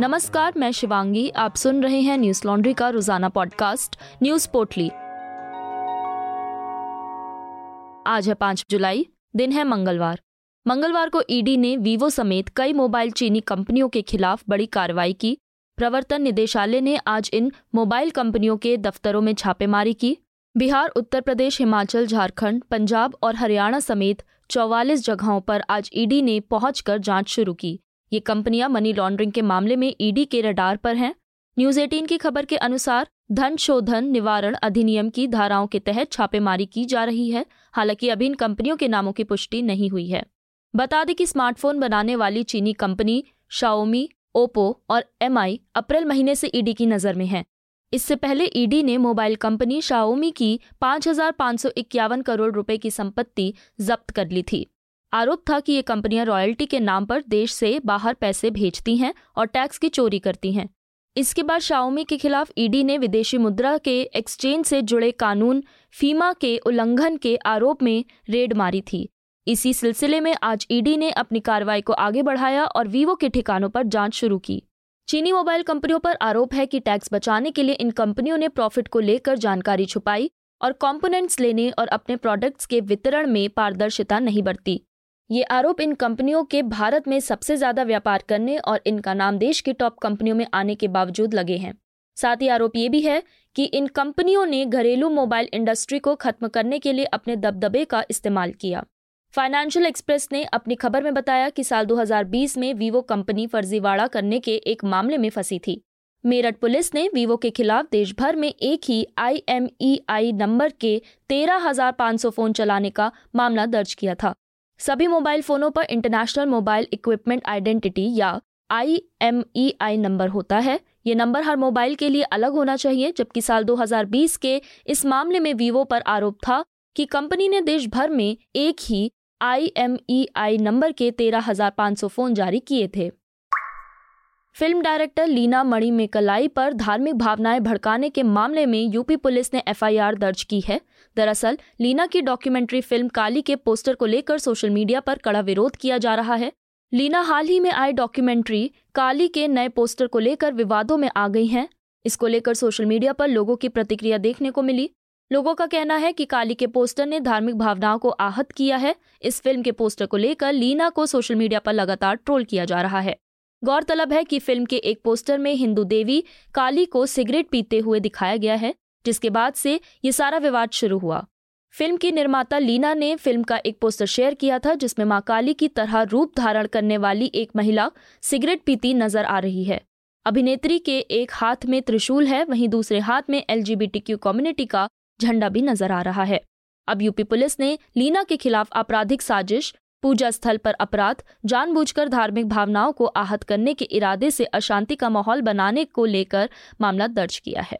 नमस्कार, मैं शिवांगी। आप सुन रहे हैं न्यूज़ लॉन्ड्री का रोज़ाना पॉडकास्ट, न्यूज़ पोर्टली आज है पाँच जुलाई, दिन है मंगलवार। मंगलवार को ईडी ने वीवो समेत कई मोबाइल चीनी कंपनियों के खिलाफ बड़ी कार्रवाई की। प्रवर्तन निदेशालय ने आज इन मोबाइल कंपनियों के दफ्तरों में छापेमारी की। बिहार, उत्तर प्रदेश, हिमाचल, झारखंड, पंजाब और हरियाणा समेत चौवालीस जगहों पर आज ईडी ने पहुंचकर जाँच शुरू की। ये कंपनियाँ मनी लॉन्ड्रिंग के मामले में ईडी के रडार पर हैं। न्यूज़ 18 की खबर के अनुसार, धन शोधन निवारण अधिनियम की धाराओं के तहत छापेमारी की जा रही है। हालाँकि अभी इन कंपनियों के नामों की पुष्टि नहीं हुई है। बता दें कि स्मार्टफ़ोन बनाने वाली चीनी कंपनी शाओमी, ओप्पो और एमआई अप्रैल महीने से ईडी की नज़र में है। इससे पहले ईडी ने मोबाइल कंपनी शाओमी की पाँच करोड़ रुपए की संपत्ति जब्त कर ली थी। आरोप था कि ये कंपनियाँ रॉयल्टी के नाम पर देश से बाहर पैसे भेजती हैं और टैक्स की चोरी करती हैं। इसके बाद शाओमी के खिलाफ ईडी ने विदेशी मुद्रा के एक्सचेंज से जुड़े कानून, फीमा के उल्लंघन के आरोप में रेड मारी थी। इसी सिलसिले में आज ईडी ने अपनी कार्रवाई को आगे बढ़ाया और वीवो के ठिकानों पर जाँच शुरू की। चीनी मोबाइल कंपनियों पर आरोप है कि टैक्स बचाने के लिए इन कंपनियों ने प्रॉफिट को लेकर जानकारी छुपाई और कंपोनेंट्स लेने और अपने प्रोडक्ट्स के वितरण में पारदर्शिता नहीं बरती। ये आरोप इन कंपनियों के भारत में सबसे ज़्यादा व्यापार करने और इनका नाम देश की टॉप कंपनियों में आने के बावजूद लगे हैं। साथ ही आरोप ये भी है कि इन कंपनियों ने घरेलू मोबाइल इंडस्ट्री को खत्म करने के लिए अपने दबदबे का इस्तेमाल किया। फाइनेंशियल एक्सप्रेस ने अपनी खबर में बताया कि साल 2020 में वीवो कंपनी फर्जीवाड़ा करने के एक मामले में फंसी थी। मेरठ पुलिस ने वीवो के खिलाफ देश भर में एक ही आईएमईआई नंबर के तेरह हज़ार पाँच सौ फ़ोन चलाने का मामला दर्ज किया था। सभी मोबाइल फोनों पर इंटरनेशनल मोबाइल इक्विपमेंट आइडेंटिटी या I M E I number होता है। ये नंबर हर मोबाइल के लिए अलग होना चाहिए, जबकि साल 2020 के इस मामले में वीवो पर आरोप था कि कंपनी ने देश भर में एक ही आईएमईआई नंबर के तेरह हज़ार पाँच सौ फ़ोन जारी किए थे। फ़िल्म डायरेक्टर लीना मणि मणिमेकलाई पर धार्मिक भावनाएँ भड़काने के मामले में यूपी पुलिस ने एफआईआर दर्ज की है। दरअसल, लीना की डॉक्यूमेंट्री फ़िल्म काली के पोस्टर को लेकर सोशल मीडिया पर कड़ा विरोध किया जा रहा है। लीना हाल ही में आई डॉक्यूमेंट्री काली के नए पोस्टर को लेकर विवादों में आ गई हैं। इसको लेकर सोशल मीडिया पर लोगों की प्रतिक्रिया देखने को मिली। लोगों का कहना है कि काली के पोस्टर ने धार्मिक भावनाओं को आहत किया है। इस फ़िल्म के पोस्टर को लेकर लीना को सोशल मीडिया पर लगातार ट्रोल किया जा रहा है। गौरतलब है कि फ़िल्म के एक पोस्टर में हिंदू देवी काली को सिगरेट पीते हुए दिखाया गया है, जिसके बाद से ये सारा विवाद शुरू हुआ। फ़िल्म की निर्माता लीना ने फ़िल्म का एक पोस्टर शेयर किया था, जिसमें माँ काली की तरह रूप धारण करने वाली एक महिला सिगरेट पीती नज़र आ रही है। अभिनेत्री के एक हाथ में त्रिशूल है, वहीं दूसरे हाथ में एल कम्युनिटी का झंडा भी नज़र आ रहा है। अब यूपी पुलिस ने लीना के खिलाफ आपराधिक साजिश पूजा स्थल पर अपराध, जानबूझकर धार्मिक भावनाओं को आहत करने के इरादे से अशांति का माहौल बनाने को लेकर मामला दर्ज किया है।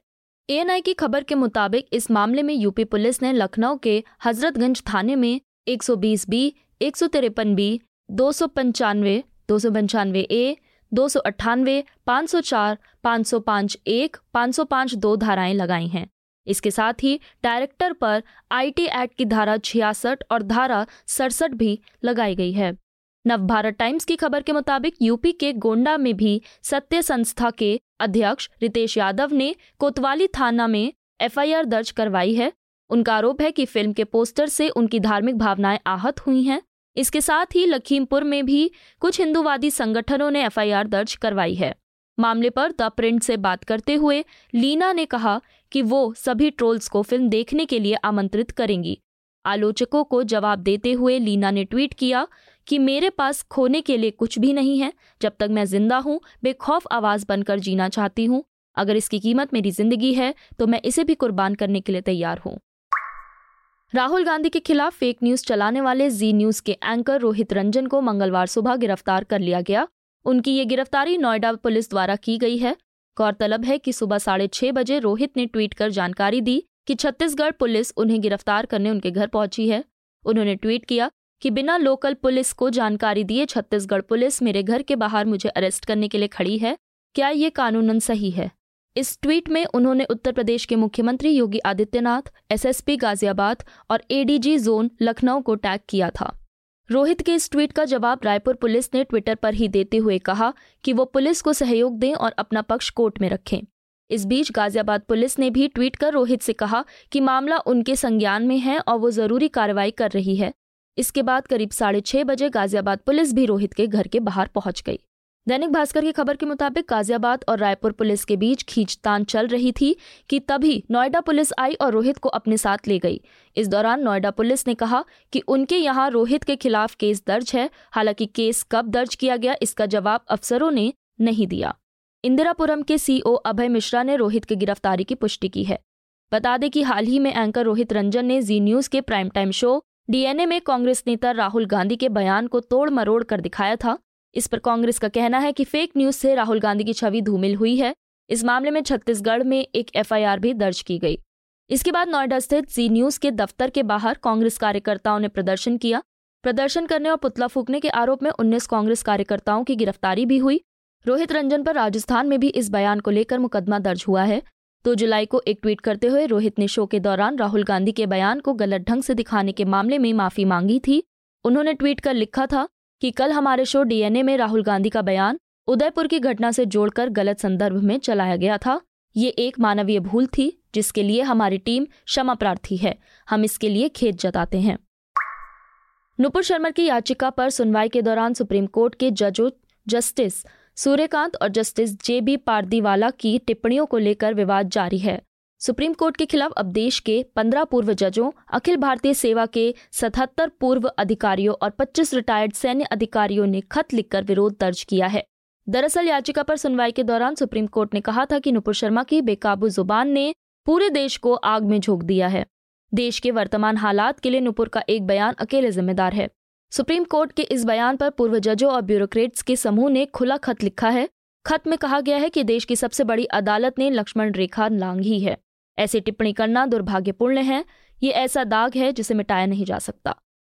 एएनआई की खबर के मुताबिक इस मामले में यूपी पुलिस ने लखनऊ के हजरतगंज थाने में 120 बी, एक सौ तिरपन बी, दो सौ पंचानवे, दो सौ पंचानवे ए, दो सौ अट्ठानवे, पाँच सौ चार, पाँच सौ पाँच एक, पाँच सौ पाँच दो धाराएँ लगाई हैं। इसके साथ ही डायरेक्टर पर आईटी एक्ट की धारा छियासठ और धारा सड़सठ भी लगाई गई है। नवभारत टाइम्स की खबर के मुताबिक यूपी के गोंडा में भी सत्य संस्था के अध्यक्ष रितेश यादव ने कोतवाली थाना में एफआईआर दर्ज करवाई है। उनका आरोप है कि फ़िल्म के पोस्टर से उनकी धार्मिक भावनाएँ आहत हुई हैं। इसके साथ ही लखीमपुर में भी कुछ हिंदूवादी संगठनों ने एफआईआर दर्ज करवाई है। मामले पर द प्रिंट से बात करते हुए लीना ने कहा कि वो सभी ट्रोल्स को फ़िल्म देखने के लिए आमंत्रित करेंगी। आलोचकों को जवाब देते हुए लीना ने ट्वीट किया कि मेरे पास खोने के लिए कुछ भी नहीं है, जब तक मैं ज़िंदा हूँ, बेखौफ आवाज़ बनकर जीना चाहती हूँ। अगर इसकी कीमत मेरी ज़िंदगी है तो मैं इसे भी कुर्बान करने के लिए तैयार हूँ। राहुल गांधी के खिलाफ फेक न्यूज़ चलाने वाले जी न्यूज़ के एंकर रोहित रंजन को मंगलवार सुबह गिरफ़्तार कर लिया गया। उनकी ये गिरफ्तारी नोएडा पुलिस द्वारा की गई है। गौरतलब है कि सुबह साढ़े छह बजे रोहित ने ट्वीट कर जानकारी दी कि छत्तीसगढ़ पुलिस उन्हें गिरफ़्तार करने उनके घर पहुँची है। उन्होंने ट्वीट किया कि बिना लोकल पुलिस को जानकारी दिए छत्तीसगढ़ पुलिस मेरे घर के बाहर मुझे अरेस्ट करने के लिए खड़ी है। क्या ये कानूनन सही है? इस ट्वीट में उन्होंने उत्तर प्रदेश के मुख्यमंत्री योगी आदित्यनाथ, एसएसपी गाजियाबाद और एडीजी जोन लखनऊ को टैग किया था। रोहित के इस ट्वीट का जवाब रायपुर पुलिस ने ट्विटर पर ही देते हुए कहा कि वो पुलिस को सहयोग दें और अपना पक्ष कोर्ट में रखें। इस बीच गाजियाबाद पुलिस ने भी ट्वीट कर रोहित से कहा कि मामला उनके संज्ञान में है और वो ज़रूरी कार्रवाई कर रही है। इसके बाद करीब साढ़े छह बजे गाजियाबाद पुलिस भी रोहित के घर के बाहर पहुँच गई। दैनिक भास्कर की खबर के मुताबिक गाजियाबाद और रायपुर पुलिस के बीच खींचतान चल रही थी कि तभी नोएडा पुलिस आई और रोहित को अपने साथ ले गई। इस दौरान नोएडा पुलिस ने कहा कि उनके यहाँ रोहित के खिलाफ केस दर्ज है, हालाँकि केस कब दर्ज किया गया इसका जवाब अफसरों ने नहीं दिया। इंदिरापुरम के सीओ अभय मिश्रा ने रोहित की गिरफ्तारी की पुष्टि की है। बता दें कि हाल ही में एंकर रोहित रंजन ने जी न्यूज़ के प्राइम टाइम शो, डीएनए में कांग्रेस नेता राहुल गांधी के बयान को तोड़ मरोड़ कर दिखाया था। इस पर कांग्रेस का कहना है कि फेक न्यूज़ से राहुल गांधी की छवि धूमिल हुई है। इस मामले में छत्तीसगढ़ में एक एफआईआर भी दर्ज की गई। इसके बाद नोएडा स्थित जी न्यूज़ के दफ्तर के बाहर कांग्रेस कार्यकर्ताओं ने प्रदर्शन किया। प्रदर्शन करने और पुतला फूकने के आरोप में 19 कांग्रेस कार्यकर्ताओं की गिरफ्तारी भी हुई। रोहित रंजन पर राजस्थान में भी इस बयान को लेकर मुकदमा दर्ज हुआ है। दो जुलाई को एक ट्वीट करते हुए रोहित ने शो के दौरान राहुल गांधी के बयान को गलत ढंग से दिखाने के मामले में माफ़ी मांगी थी। उन्होंने ट्वीट कर लिखा था कि कल हमारे शो डीएनए में राहुल गांधी का बयान उदयपुर की घटना से जोड़कर गलत संदर्भ में चलाया गया था, ये एक मानवीय भूल थी, जिसके लिए हमारी टीम क्षमा प्रार्थी है, हम इसके लिए खेत जताते हैं। नुपुर शर्मा की याचिका पर सुनवाई के दौरान सुप्रीम कोर्ट के जजों जस्टिस सूर्यकांत और जस्टिस जे बी पारदीवाला की टिप्पणियों को लेकर विवाद जारी है। सुप्रीम कोर्ट के खिलाफ अब देश के पंद्रह पूर्व जजों, अखिल भारतीय सेवा के सतहत्तर पूर्व अधिकारियों और 25 रिटायर्ड सैन्य अधिकारियों ने खत लिखकर विरोध दर्ज किया है। दरअसल याचिका पर सुनवाई के दौरान सुप्रीम कोर्ट ने कहा था कि नुपुर शर्मा की बेकाबू ज़ुबान ने पूरे देश को आग में झोंक दिया है। देश के वर्तमान हालात के लिए नुपुर का एक बयान अकेले जिम्मेदार है। सुप्रीम कोर्ट के इस बयान पर पूर्व जजों और ब्यूरोक्रेट्स के समूह ने खुला खत लिखा है। खत में कहा गया है कि देश की सबसे बड़ी अदालत ने लक्ष्मण रेखा लांघी है। ऐसी टिप्पणी करना दुर्भाग्यपूर्ण है। ये ऐसा दाग है जिसे मिटाया नहीं जा सकता।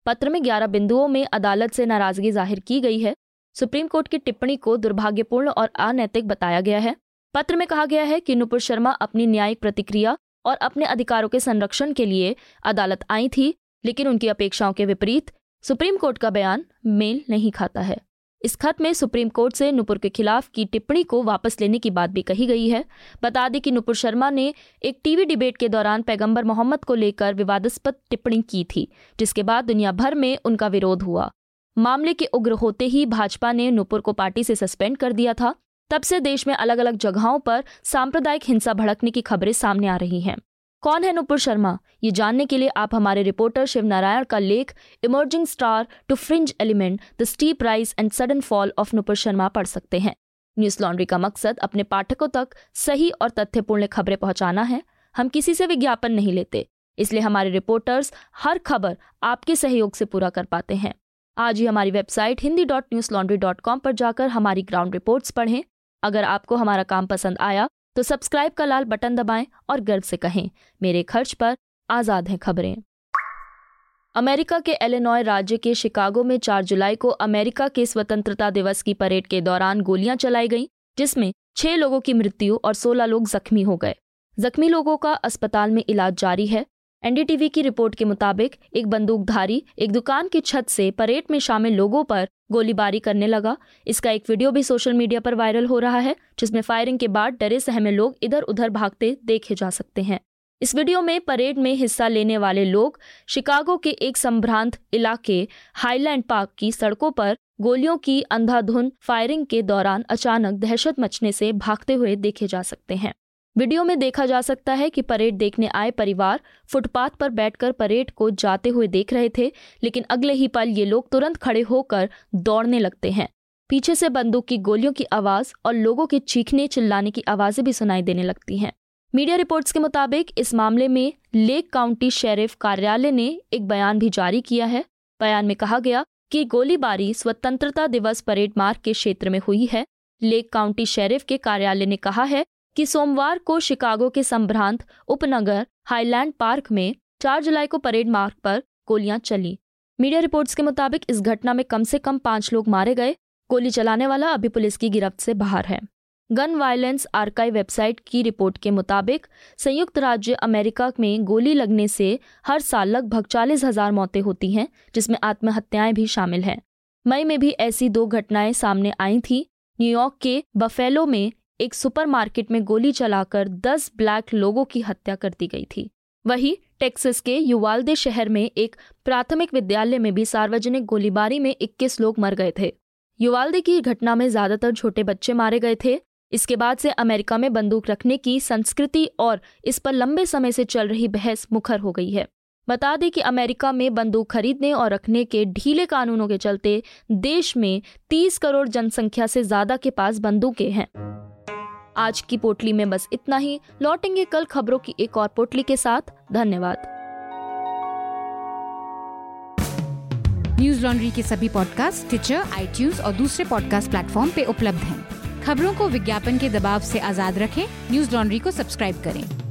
पत्र में ग्यारह बिंदुओं में अदालत से नाराज़गी ज़ाहिर की गई है। सुप्रीम कोर्ट की टिप्पणी को दुर्भाग्यपूर्ण और अनैतिक बताया गया है। पत्र में कहा गया है कि नुपुर शर्मा अपनी न्यायिक प्रतिक्रिया और अपने अधिकारों के संरक्षण के लिए अदालत आई थी, लेकिन उनकी अपेक्षाओं के विपरीत सुप्रीम कोर्ट का बयान मेल नहीं खाता है। इस खत में सुप्रीम कोर्ट से नुपुर के खिलाफ की टिप्पणी को वापस लेने की बात भी कही गई है। बता दें कि नुपुर शर्मा ने एक टीवी डिबेट के दौरान पैगंबर मोहम्मद को लेकर विवादास्पद टिप्पणी की थी, जिसके बाद दुनिया भर में उनका विरोध हुआ। मामले के उग्र होते ही भाजपा ने नुपुर को पार्टी से सस्पेंड कर दिया था। तब से देश में अलग अलग जगहों पर सांप्रदायिक हिंसा भड़कने की खबरें सामने आ रही हैं। कौन है नुपुर शर्मा? ये जानने के लिए आप हमारे रिपोर्टर शिव नारायण का लेख emerging star to fringe element the steep rise and sudden fall of Nupur Sharma पढ़ सकते हैं। न्यूज़ लॉन्ड्री का मकसद, अपने पाठकों तक सही और तथ्यपूर्ण खबरें पहुंचाना है। हम किसी से विज्ञापन नहीं लेते, इसलिए हमारे रिपोर्टर्स हर खबर आपके सहयोग से पूरा कर पाते हैं। आज ही हमारी website Hindi dot news laundry dot com पर जाकर हमारी ग्राउंड रिपोर्ट्स पढ़ें। अगर आपको हमारा काम पसंद आया तो सब्सक्राइब का लाल बटन दबाएँ और गर्व से कहें, मेरे खर्च पर आज़ाद हैं खबरें। अमेरिका के एलिनॉय राज्य के शिकागो में 4 जुलाई को अमेरिका के स्वतंत्रता दिवस की परेड के दौरान गोलियाँ चलाई गईं, जिसमें छह लोगों की मृत्यु और 16 लोग जख्मी हो गए। जख्मी लोगों का अस्पताल में इलाज जारी है एनडीटीवी की रिपोर्ट के मुताबिक, एक बंदूकधारी एक दुकान की छत से परेड में शामिल लोगों पर गोलीबारी करने लगा। इसका एक वीडियो भी सोशल मीडिया पर वायरल हो रहा है, जिसमें फायरिंग के बाद डरे सहमे लोग इधर उधर भागते देखे जा सकते हैं। इस वीडियो में परेड में हिस्सा लेने वाले लोग शिकागो के एक संभ्रांत इलाके हाईलैंड पार्क की सड़कों पर गोलियों की अंधाधुन फायरिंग के दौरान अचानक दहशत मचने से भागते हुए देखे जा सकते हैं। वीडियो में देखा जा सकता है कि परेड देखने आए परिवार फुटपाथ पर बैठकर परेड को जाते हुए देख रहे थे, लेकिन अगले ही पल ये लोग तुरंत खड़े होकर दौड़ने लगते हैं। पीछे से बंदूक की गोलियों की आवाज़ और लोगों के चीखने चिल्लाने की आवाज़ें भी सुनाई देने लगती हैं। मीडिया रिपोर्ट्स के मुताबिक इस मामले में लेक काउंटी शेरिफ कार्यालय ने एक बयान भी जारी किया है। बयान में कहा गया कि गोलीबारी स्वतंत्रता दिवस परेड मार्ग के क्षेत्र में हुई है। लेक काउंटी शेरिफ के कार्यालय ने कहा है कि सोमवार को शिकागो के संभ्रांत उपनगर हाईलैंड पार्क में 4 जुलाई को परेड मार्ग पर गोलियाँ चली। मीडिया रिपोर्ट्स के मुताबिक इस घटना में कम से कम पाँच लोग मारे गए। गोली चलाने वाला अभी पुलिस की गिरफ्त से बाहर है। गन वायलेंस आर्काइव वेबसाइट की रिपोर्ट के मुताबिक संयुक्त राज्य अमेरिका में गोली लगने से हर साल लगभग चालीस हज़ार मौतें होती हैं, जिसमें आत्महत्याएँ भी शामिल हैं। मई में भी ऐसी दो घटनाएँ सामने आई थी। न्यूयॉर्क के बफेलो में एक सुपरमार्केट में गोली चलाकर 10 ब्लैक लोगों की हत्या कर दी गई थी। वहीं टेक्सास के युवाल्दे शहर में एक प्राथमिक विद्यालय में भी सार्वजनिक गोलीबारी में 21 लोग मर गए थे। युवाल्दे की घटना में ज़्यादातर छोटे बच्चे मारे गए थे। इसके बाद से अमेरिका में बंदूक रखने की संस्कृति और इस पर लंबे समय से चल रही बहस मुखर हो गई है। बता दें कि अमेरिका में बंदूक खरीदने और रखने के ढीले कानूनों के चलते देश में 30 करोड़ जनसंख्या से ज़्यादा के पास बंदूकें हैं। आज की पोटली में बस इतना ही। लौटेंगे कल खबरों की एक और पोटली के साथ। धन्यवाद। न्यूज़ लॉन्ड्री के सभी पॉडकास्ट ट्विटर आई और दूसरे पॉडकास्ट प्लेटफॉर्म पे उपलब्ध हैं। खबरों को विज्ञापन के दबाव से आज़ाद रखें। न्यूज़ लॉन्ड्री को सब्सक्राइब करें।